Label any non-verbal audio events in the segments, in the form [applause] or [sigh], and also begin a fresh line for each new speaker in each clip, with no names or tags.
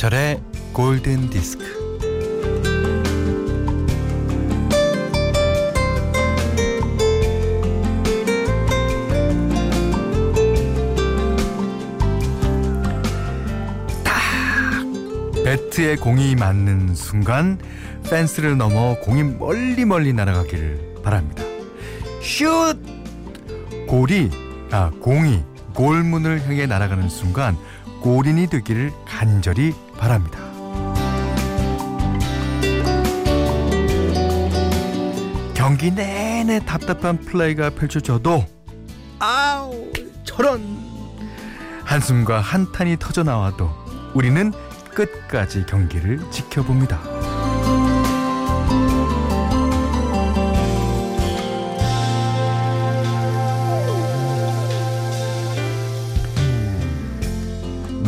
김현철의 골든 디스크. 배트에 공이 맞는 순간 펜스를 넘어 공이 멀리 멀리 날아가기를 바랍니다. 슛! 골이 아 공이 골문을 향해 날아가는 순간 골인이 되기를 간절히 바랍니다. 경기 내내 답답한 플레이가 펼쳐져도 아우 저런 한숨과 한탄이 터져 나와도 우리는 끝까지 경기를 지켜봅니다.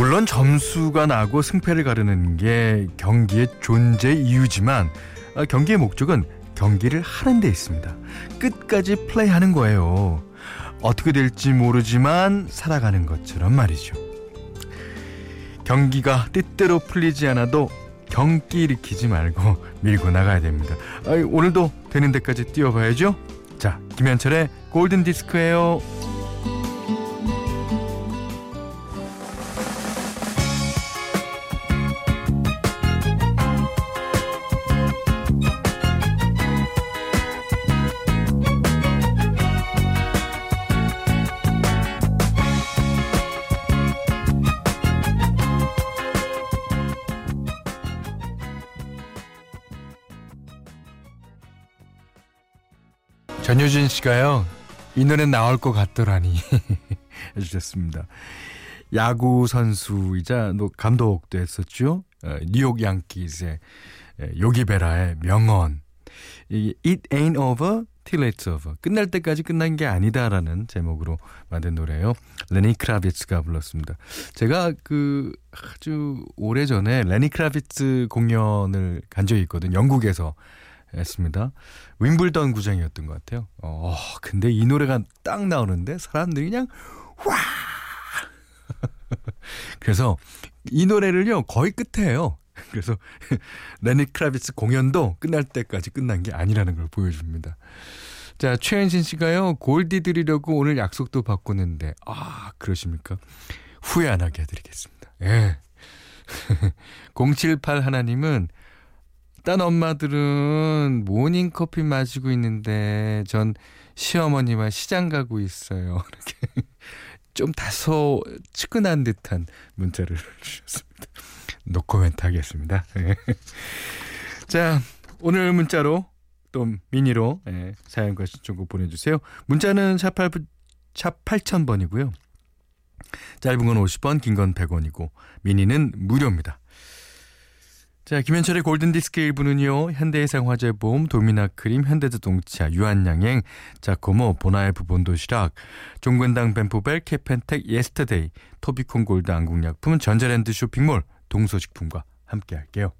물론 점수가 나고 승패를 가르는 게 경기의 존재 이유지만 아, 경기의 목적은 경기를 하는 데 있습니다. 끝까지 플레이하는 거예요. 어떻게 될지 모르지만 살아가는 것처럼 말이죠. 경기가 뜻대로 풀리지 않아도 경기 일으키지 말고 밀고 나가야 됩니다. 아, 오늘도 되는 데까지 뛰어봐야죠. 자, 김현철의 골든 디스크예요. 전효진 씨가요. 이 노래 나올 것 같더라니 [laughs] 해주셨습니다. 야구 선수이자 감독도 했었죠. 어, 뉴욕 양키즈의 요기베라의 명언. It ain't over till it's over. 끝날 때까지 끝난 게 아니다라는 제목으로 만든 노래예요. 레니 크라비츠가 불렀습니다. 제가 그 아주 오래전에 레니 크라비츠 공연을 간 적이 있거든요. 영국에서 했습니다. 윈블던 구장이었던 것 같아요. 어, 근데 이 노래가 딱 나오는데 사람들이 그냥 와! [laughs] 그래서 이 노래를요 거의 끝에요. 그래서 [laughs] 레니 크라비츠 공연도 끝날 때까지 끝난 게 아니라는 걸 보여줍니다. 자 최현진 씨가요 골디 드리려고 오늘 약속도 바꾸는데 아 그러십니까? 후회 안 하게 해드리겠습니다. 예. [laughs] 078 하나님은 딴 엄마들은 모닝커피 마시고 있는데 전 시어머니와 시장 가고 있어요. [laughs] 이렇게 좀 다소 측은한 듯한 문자를 주셨습니다. 노코멘트 하겠습니다. 예. 자, 오늘 문자로 또 미니로 예, 사연과 신청곡 보내주세요. 문자는 샵, 8, 샵 8000번이고요. 짧은 건 50원, 긴 건 100원이고 미니는 무료입니다. 자, 김현철의 골든디스크 1부는요, 현대해상화재보험, 도미나크림, 현대자동차, 유한양행, 자코모, 보나에프 본도시락, 종근당 벤포벨, 캐펜텍, 예스터데이, 토비콘 골드 안국약품, 전자랜드 쇼핑몰, 동서식품과 함께 할게요.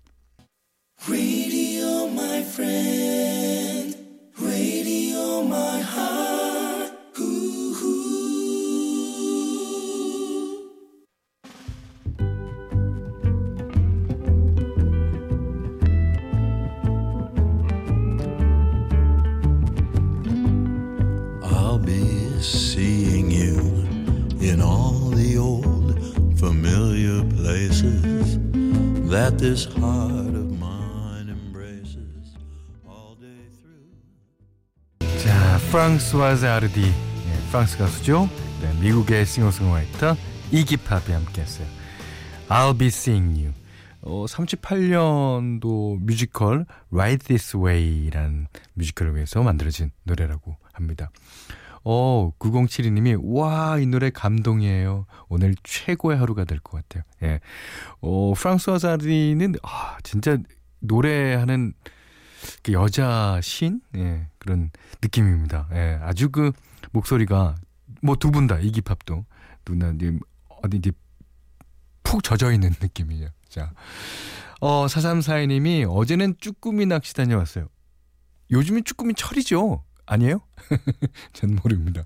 that this heart of mine embraces all day through. 자, 프랑스와즈 아르디, 네, 프랑스 가수죠. 네, 미국의 싱어송라이터 이기팝이 함께했어요. I'll be seeing you. 어, 38년도 뮤지컬 Right This Way라는 뮤지컬을 위해서 만들어진 노래라고 합니다. 어, 9072님이, 와, 이 노래 감동이에요. 오늘 최고의 하루가 될 것 같아요. 예. 어, 프랑스와 자리는, 아, 진짜 노래하는 그 여자 신? 예, 그런 느낌입니다. 예, 아주 그 목소리가, 뭐 두 분 다, 이기팝도, 누나, 이제, 어디 이제 푹 젖어 있는 느낌이에요. 자. 어, 4342님이 어제는 쭈꾸미 낚시 다녀왔어요. 요즘은 쭈꾸미 철이죠. 아니에요? [laughs] 전 모릅니다.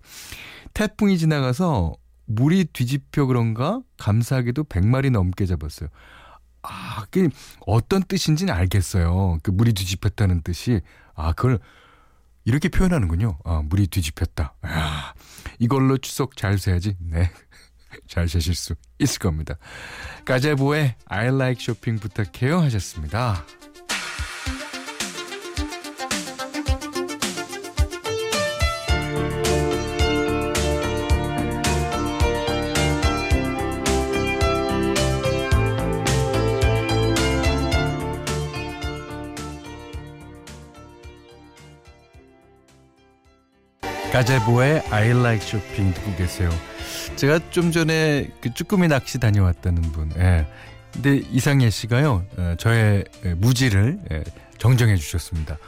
태풍이 지나가서 물이 뒤집혀 그런가 감사하게도 100마리 넘게 잡았어요. 아, 그 어떤 뜻인지는 알겠어요. 그 물이 뒤집혔다는 뜻이 아 그걸 이렇게 표현하는군요. 아, 물이 뒤집혔다. 아, 이걸로 추석 잘 세야지. 네. [laughs] 잘 세실 수 있을 겁니다. 가제보의 I like shopping 부탁해요 하셨습니다. 가제보의 I like shopping 듣고 계세요. 제가 좀 전에 그 쭈꾸미 낚시 다녀왔다는 분. 예. 근데 이상해 씨가요. 어, 저의 무지를 예, 정정해 주셨습니다.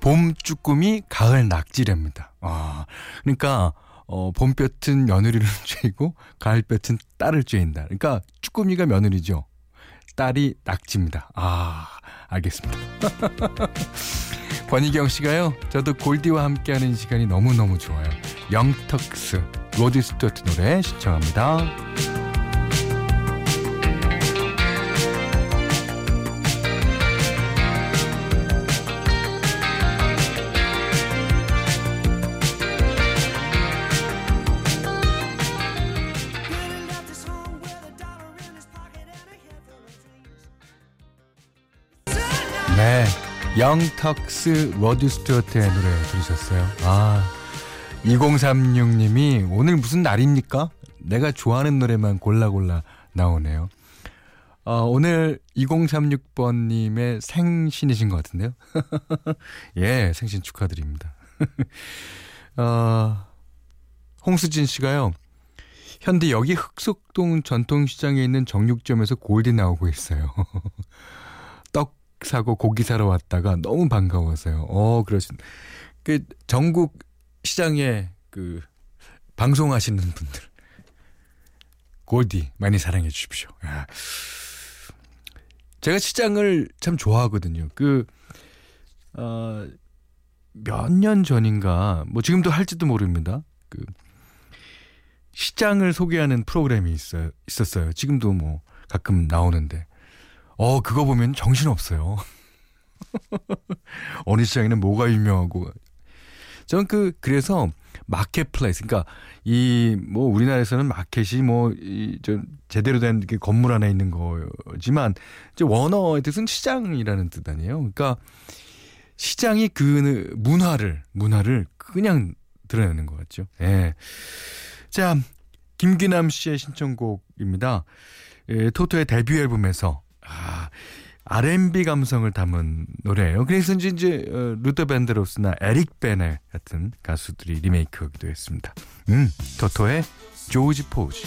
봄 쭈꾸미, 가을 낙지랍니다. 아, 그러니까 어, 봄볕은 며느리를 [laughs] 쬐고 가을볕은 딸을 쬐인다. 그러니까 쭈꾸미가 며느리죠. 딸이 낙지입니다. 아, 알겠습니다. [laughs] 권희경 씨가요. 저도 골디와 함께하는 시간이 너무너무 좋아요. 영턱스 로디 스튜어트 노래 시청합니다. Young Turks 로드 스튜어트의 노래 들으셨어요. 아, 2036님이 오늘 무슨 날입니까? 내가 좋아하는 노래만 골라 골라 나오네요. 어, 오늘 2036번님의 생신이신 것 같은데요. [laughs] 예, 생신 축하드립니다. [laughs] 어, 홍수진 씨가요. 현대 여기 흑석동 전통시장에 있는 정육점에서 골디 나오고 있어요. [laughs] 떡 사고 고기 사러 왔다가 너무 반가워서요. 어, 그러신. 그 전국 시장에 그 방송하시는 분들 골디 많이 사랑해 주십시오. 야. 제가 시장을 참 좋아하거든요. 그 어, 몇 년 전인가 뭐 지금도 할지도 모릅니다. 그 시장을 소개하는 프로그램이 있어요. 있었어요. 지금도 뭐 가끔 나오는데 어, 그거 보면 정신 없어요. [laughs] 어느 시장에는 뭐가 유명하고. 저는 그, 그래서 마켓플레이스, 그러니까 이, 뭐, 우리나라에서는 마켓이 뭐, 이, 좀, 제대로 된 건물 안에 있는 거지만, 이제 원어의 뜻은 시장이라는 뜻 아니에요. 그러니까 시장이 그 문화를, 문화를 그냥 드러내는 것 같죠. 예. 자, 김기남 씨의 신청곡입니다. 예, 토토의 데뷔 앨범에서 아, R&B 감성을 담은 노래예요. 그래서 이제, 어, 루터 밴드로스나 에릭 베네 같은 가수들이 리메이크하기도 했습니다. 음, 토토의 조지 포지.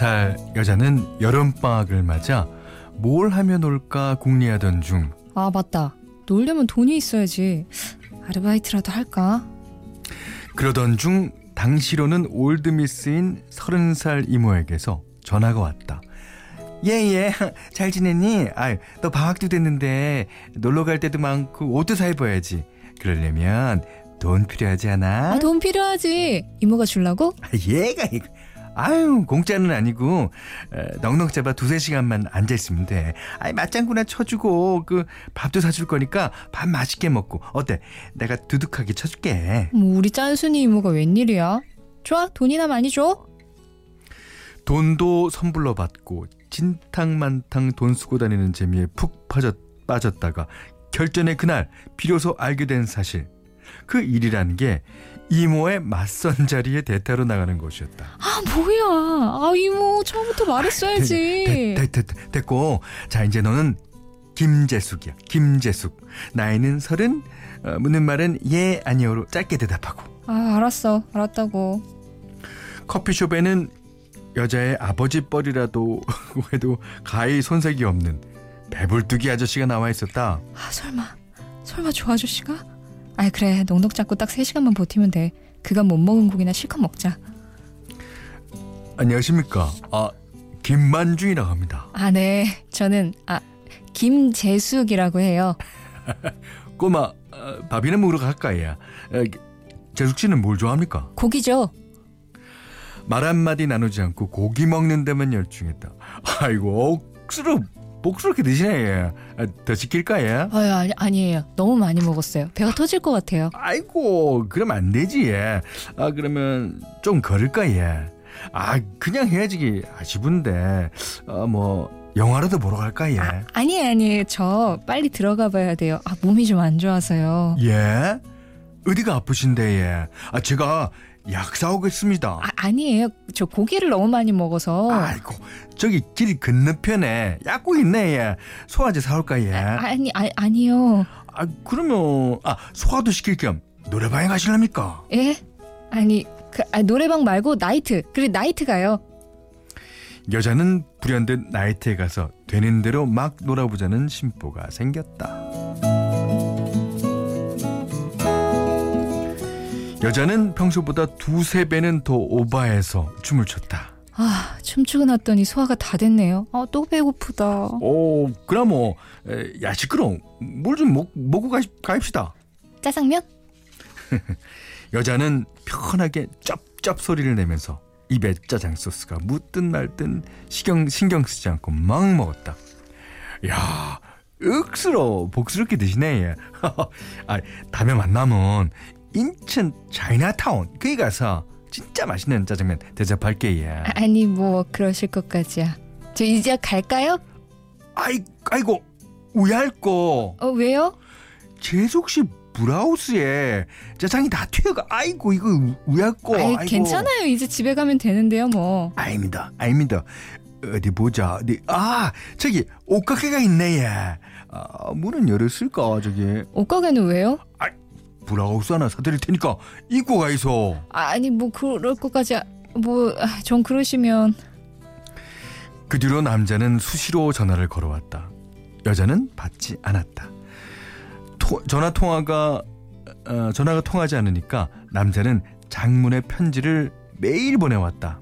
살 여자는 여름방학을 맞아 뭘 하면 올까 궁리하던 중.
아, 맞다. 놀려면 돈이 있어야지. 아르바이트라도 할까?
그러던 중 당시로는 올드미스인 서른 살 이모에게서 전화가 왔다. 예예 예. [laughs] 잘 지냈니? 아너 방학도 됐는데 놀러 갈 때도 많고 옷도 사 입어야지. 그러려면 돈 필요하지 않아?
아, 돈 필요하지. 이모가 줄라고? [laughs]
아, 얘가 이거 아유 공짜는 아니고 에, 넉넉 잡아 두세 시간만 앉아 있으면 돼. 아이 맞장구나 쳐주고 그 밥도 사줄 거니까 밥 맛있게 먹고. 어때? 내가 두둑하게 쳐줄게.
뭐 우리 짠순이 이모가 웬일이야? 좋아 돈이나 많이 줘.
돈도 선불로 받고 진탕만탕 돈 쓰고 다니는 재미에 푹 빠졌, 빠졌다가 결전의 그날 비로소 알게 된 사실. 그 일이라는 게 이모의 맞선 [laughs] 자리에 대타로 나가는 것이었다.
아 뭐야? 아 이모 처음부터 말했어야지. [laughs]
됐, 됐, 됐, 됐, 됐고 자 이제 너는 김재숙이야. 김재숙. 나이는 서른. 어, 묻는 말은 예 아니오로 짧게 대답하고.
아 알았어, 알았다고.
커피숍에는 여자의 아버지 뻘이라도 [laughs] 해도 가히 손색이 없는 배불뚝이 아저씨가 나와 있었다.
아 설마, 설마 저 아저씨가? 아 그래 넉넉 잡고 딱 3시간만 버티면 돼. 그간 못 먹은 고기나 실컷 먹자.
안녕하십니까. 아 김만중이라고 합니다.
아 네, 저는 아 김재숙이라고 해요. [laughs]
꼬마 어, 밥이나 먹으러 갈까요? 어, 재숙 씨는 뭘 좋아합니까?
고기죠.
말 한마디 나누지 않고 고기 먹는 데만 열중했다. 아이고 억수로 복스럽게 드시네. 예. 아, 더 시킬까 예?
아유 아니, 아니에요. 너무 많이 먹었어요. 배가 터질 것 같아요.
아이고 그럼 안 되지 예. 아 그러면 좀 걸을까 예. 아 그냥 해야지 아쉽은데 어뭐 영화라도 보러 갈까 예.
아, 아니에요 아니에요. 저 빨리 들어가 봐야 돼요. 아 몸이 좀 안 좋아서요.
예? 어디가 아프신데 예? 아 제가 약 사오겠습니다.
아, 아니에요. 저 고기를 너무 많이 먹어서.
아이고 저기 길 건너편에 약국 있네 예. 소화제 사올까 예.
아, 아니 아, 아니요.
아 그러면 아 소화도 시킬 겸 노래방에 가실랍니까?
예? 아니 그 아, 노래방 말고 나이트. 그래 나이트 가요.
여자는 불현듯 나이트에 가서 되는 대로 막 놀아보자는 심보가 생겼다. 여자는 평소보다 두세 배는 더 오바해서 춤을 췄다.
아 춤추고 났더니 소화가 다 됐네요. 아 또 배고프다.
오, 그럼 뭐, 에, 야 시끄러. 뭘좀 먹고 가, 가입시다.
짜장면? [laughs]
여자는 편하게 쩝쩝 소리를 내면서 입에 짜장 소스가 묻든 말든 신경 신경 쓰지 않고 막 먹었다. 야, 억수로 복스럽게 드시네. 예. [laughs] 아, 다음에 만나면 인천 차이나타운 거기 가서 진짜 맛있는 짜장면 대접할게. 예.
아, 아니 뭐 그러실 것까지야. 저 이제 갈까요?
아이, 아이고 우얄거
어 왜요?
재숙 씨 브라우스에 짜장이 다 튀어가. 아이고 이거 우얄거.
아이,
아이고.
괜찮아요. 이제 집에 가면 되는데요, 뭐.
아닙니다. 아닙니다. 어디 보자. 어디 아 저기 옷가게가 있네. 예. 아, 문은 열었을까 저기.
옷가게는 왜요?
브라우스 하나 사드릴 테니까 입고 가이소.
아니 뭐 그럴 것까지 뭐전 그러시면
그 뒤로 남자는 수시로 전화를 걸어왔다. 여자는 받지 않았다. 토, 전화 통화가 어, 전화가 통하지 않으니까 남자는 장문의 편지를 매일 보내왔다.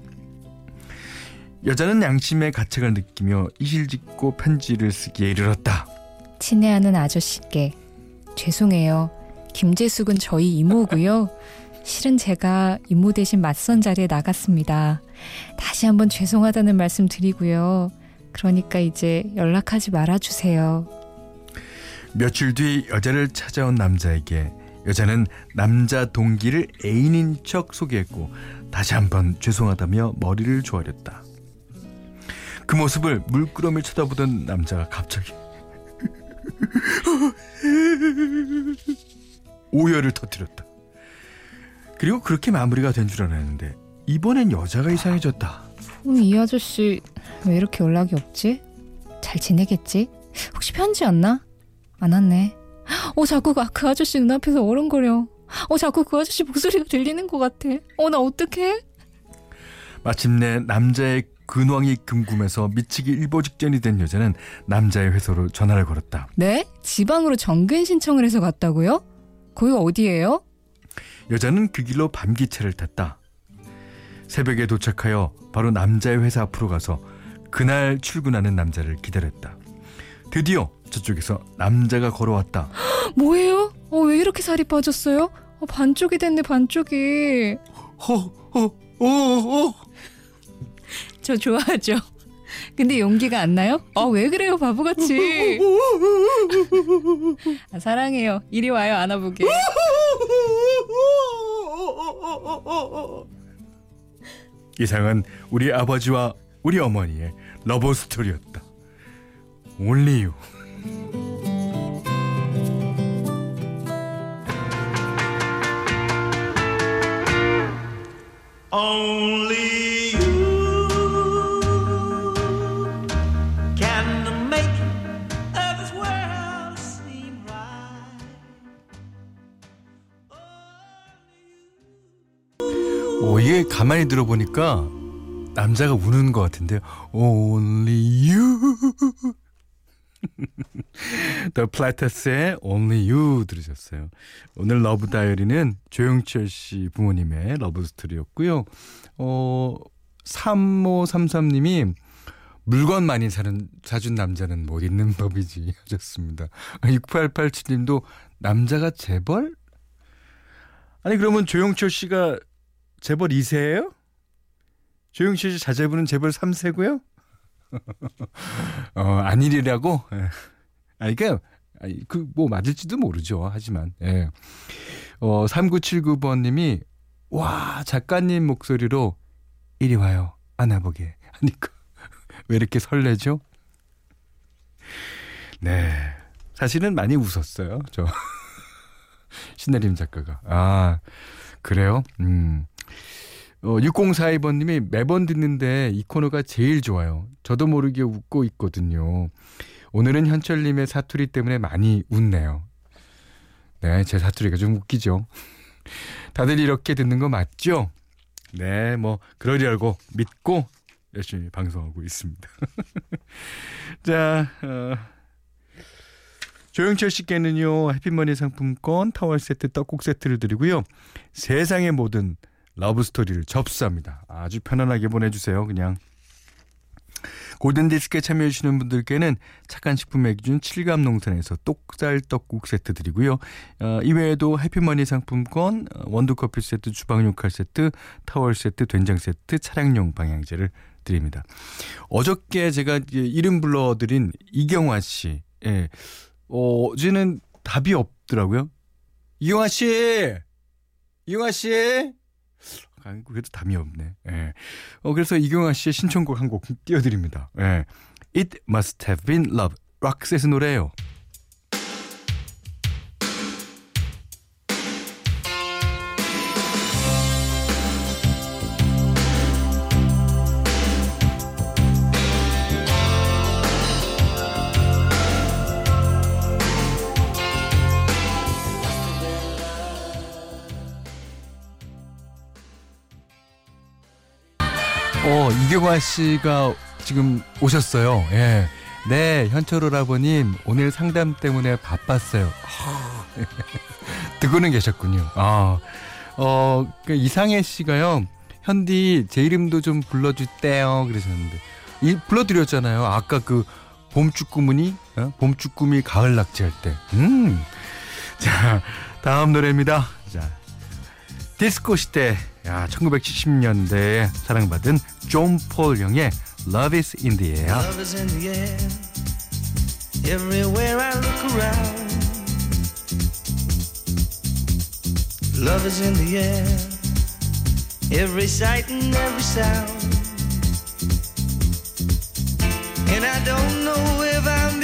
여자는 양심의 가책을 느끼며 이실직고 편지를 쓰기에 이르렀다.
친애하는 아저씨께 죄송해요. 김재숙은 저희 이모고요. 실은 제가 이모 대신 맞선 자리에 나갔습니다. 다시 한번 죄송하다는 말씀 드리고요. 그러니까 이제 연락하지 말아주세요.
며칠 뒤 여자를 찾아온 남자에게 여자는 남자 동기를 애인인 척 소개했고 다시 한번 죄송하다며 머리를 조아렸다. 그 모습을 물끄러미 쳐다보던 남자가 갑자기 오열을 터뜨렸다. 그리고 그렇게 마무리가 된 줄 알았는데 이번엔 여자가 이상해졌다.
음, 이 아저씨 왜 이렇게 연락이 없지? 잘 지내겠지? 혹시 편지였나? 안 왔네. 어 자꾸 그, 그 아저씨 눈앞에서 어른거려. 어 자꾸 그 아저씨 목소리가 들리는 것 같아. 어 나 어떡해?
마침내 남자의 근황이 궁금해서 미치기 일보 직전이 된 여자는 남자의 회사로 전화를 걸었다.
네? 지방으로 정근 신청을 해서 갔다고요? 거기가 어디예요?
여자는 그 길로 밤기차를 탔다. 새벽에 도착하여 바로 남자의 회사 앞으로 가서 그날 출근하는 남자를 기다렸다. 드디어 저쪽에서 남자가 걸어왔다. [gasps]
뭐예요? 어, 왜 이렇게 살이 빠졌어요? 어, 반쪽이 됐네, 반쪽이.
허, 허, 어, 어.
저 좋아하죠. 근데 용기가 안 나요? 아, 왜 그래요, 바보같이. 아, 사랑해요. 이리 와요, 안아보게.
이상은 우리 아버지와 우리 어머니의 러브 스토리였다. Only you. Only 오, 이게 가만히 들어보니까 남자가 우는 것 같은데요. Only you. [laughs] The Platters의 Only You 들으셨어요. 오늘 love diary는 조영철 씨 부모님의 러브 스토리였고요. 어, 3533님이 물건 많이 사는, 사준 남자는 못 잊는 법이지 [laughs] 하셨습니다. 6887님도 남자가 재벌? 아니 그러면 조영철 씨가 재벌 2세예요? 조영철 씨 자제분은 재벌 3세고요? [laughs] 어, 아니리라고? 예. 아니, 그니까, 그, 뭐, 맞을지도 모르죠. 하지만, 예. 어, 3979번님이, 와, 작가님 목소리로, 이리 와요. 안아보게. 하니까, [laughs] 왜 이렇게 설레죠? 네. 사실은 많이 웃었어요. 저. [laughs] 신내림 작가가. 아, 그래요? 음. 어, 6042번님이 매번 듣는데 이 코너가 제일 좋아요. 저도 모르게 웃고 있거든요. 오늘은 현철님의 사투리 때문에 많이 웃네요. 네, 제 사투리가 좀 웃기죠. [laughs] 다들 이렇게 듣는 거 맞죠? 네, 뭐 그러려고 믿고 열심히 방송하고 있습니다. [laughs] 자, 어, 조영철 씨께는요 해피머니 상품권 타월 세트 떡국 세트를 드리고요. 세상의 모든 러브 스토리를 접수합니다. 아주 편안하게 보내주세요. 그냥 골든디스크에 참여해주시는 분들께는 착한 식품의 기준 칠갑농산에서 똑살 떡국 세트 드리고요. 어, 이외에도 해피머니 상품권, 어, 원두커피 세트, 주방용 칼 세트, 타월 세트, 된장 세트, 차량용 방향제를 드립니다. 어저께 제가 이름 불러드린 이경화 씨, 예. 어, 어제는 답이 없더라고요. 이경화 씨! 이경화 씨! 아, 그래도 담이 없네. 예. 어, 그래서 이경아 씨의 신청곡 한 곡 띄워드립니다. 예. It Must Have Been Love. 락셋의 노래예요. 어, 이경화 씨가 지금 오셨어요. 예. 네, 현철 오라버님, 오늘 상담 때문에 바빴어요. [laughs] 듣고는 계셨군요. 아, 어, 그 이상해 씨가요, 현디, 제 이름도 좀 불러주대요. 그러셨는데. 이, 불러드렸잖아요. 아까 그, 봄쭈꾸무니, 어? 봄쭈꾸미 가을 낙지할 때. 음. 자, 다음 노래입니다. 자, 디스코 시대 야 1970년대에 사랑받은 존 폴 영의 Love is in the air. Love is in the air. Everywhere I look around. Love is in the air. Every sight and every sound. And I don't know if I'm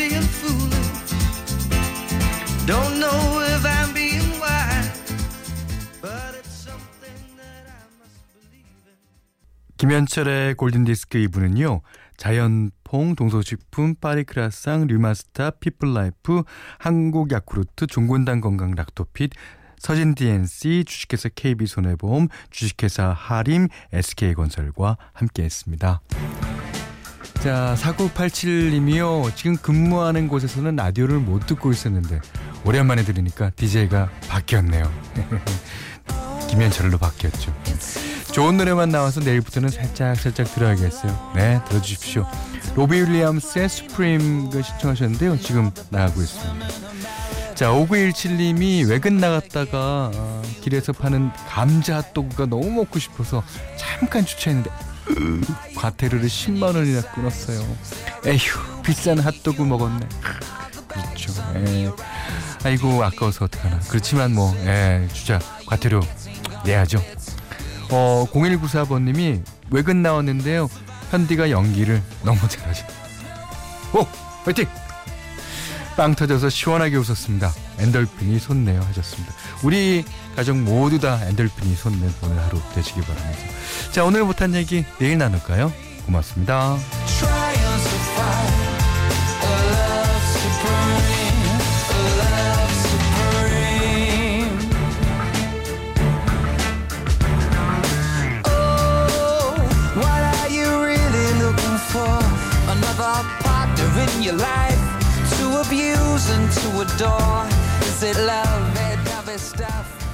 김현철의 골든디스크 2부는요. 자연퐁, 동서식품, 파리크라상, 류마스타, 피플라이프, 한국야쿠르트, 종근당 건강 락토핏, 서진 DNC, 주식회사 KB손해보험, 주식회사 하림, SK건설과 함께했습니다. 자, 4987님이요. 지금 근무하는 곳에서는 라디오를 못 듣고 있었는데 오랜만에 들으니까 DJ가 바뀌었네요. [laughs] 김현철로 바뀌었죠. 좋은 노래만 나와서 내일부터는 살짝 살짝 들어야겠어요. 네, 들어주십시오. 로비 윌리엄스의 수프림 그 신청하셨는데요. 지금 나가고 있습니다. 자, 5917님이 외근 나갔다가 어, 길에서 파는 감자 핫도그가 너무 먹고 싶어서 잠깐 주차했는데 으, 과태료를 10만 원이나 끊었어요. 에휴, 비싼 핫도그 먹었네. 그렇죠. 에. 예. 아이고 아까워서 어떡하나. 그렇지만 뭐, 예, 주자 과태료 내야죠. 어, 0194번님이 외근 나왔는데요. 현디가 연기를 너무 잘하죠. 오, 화이팅! 빵 터져서 시원하게 웃었습니다. 엔돌핀이 솟네요 하셨습니다. 우리
가족 모두 다 엔돌핀이 솟는 오늘 하루 되시기 바랍니다. 자 오늘 못한 얘기 내일 나눌까요? 고맙습니다. your life to abuse and to adore? Is it love? It, love is stuff.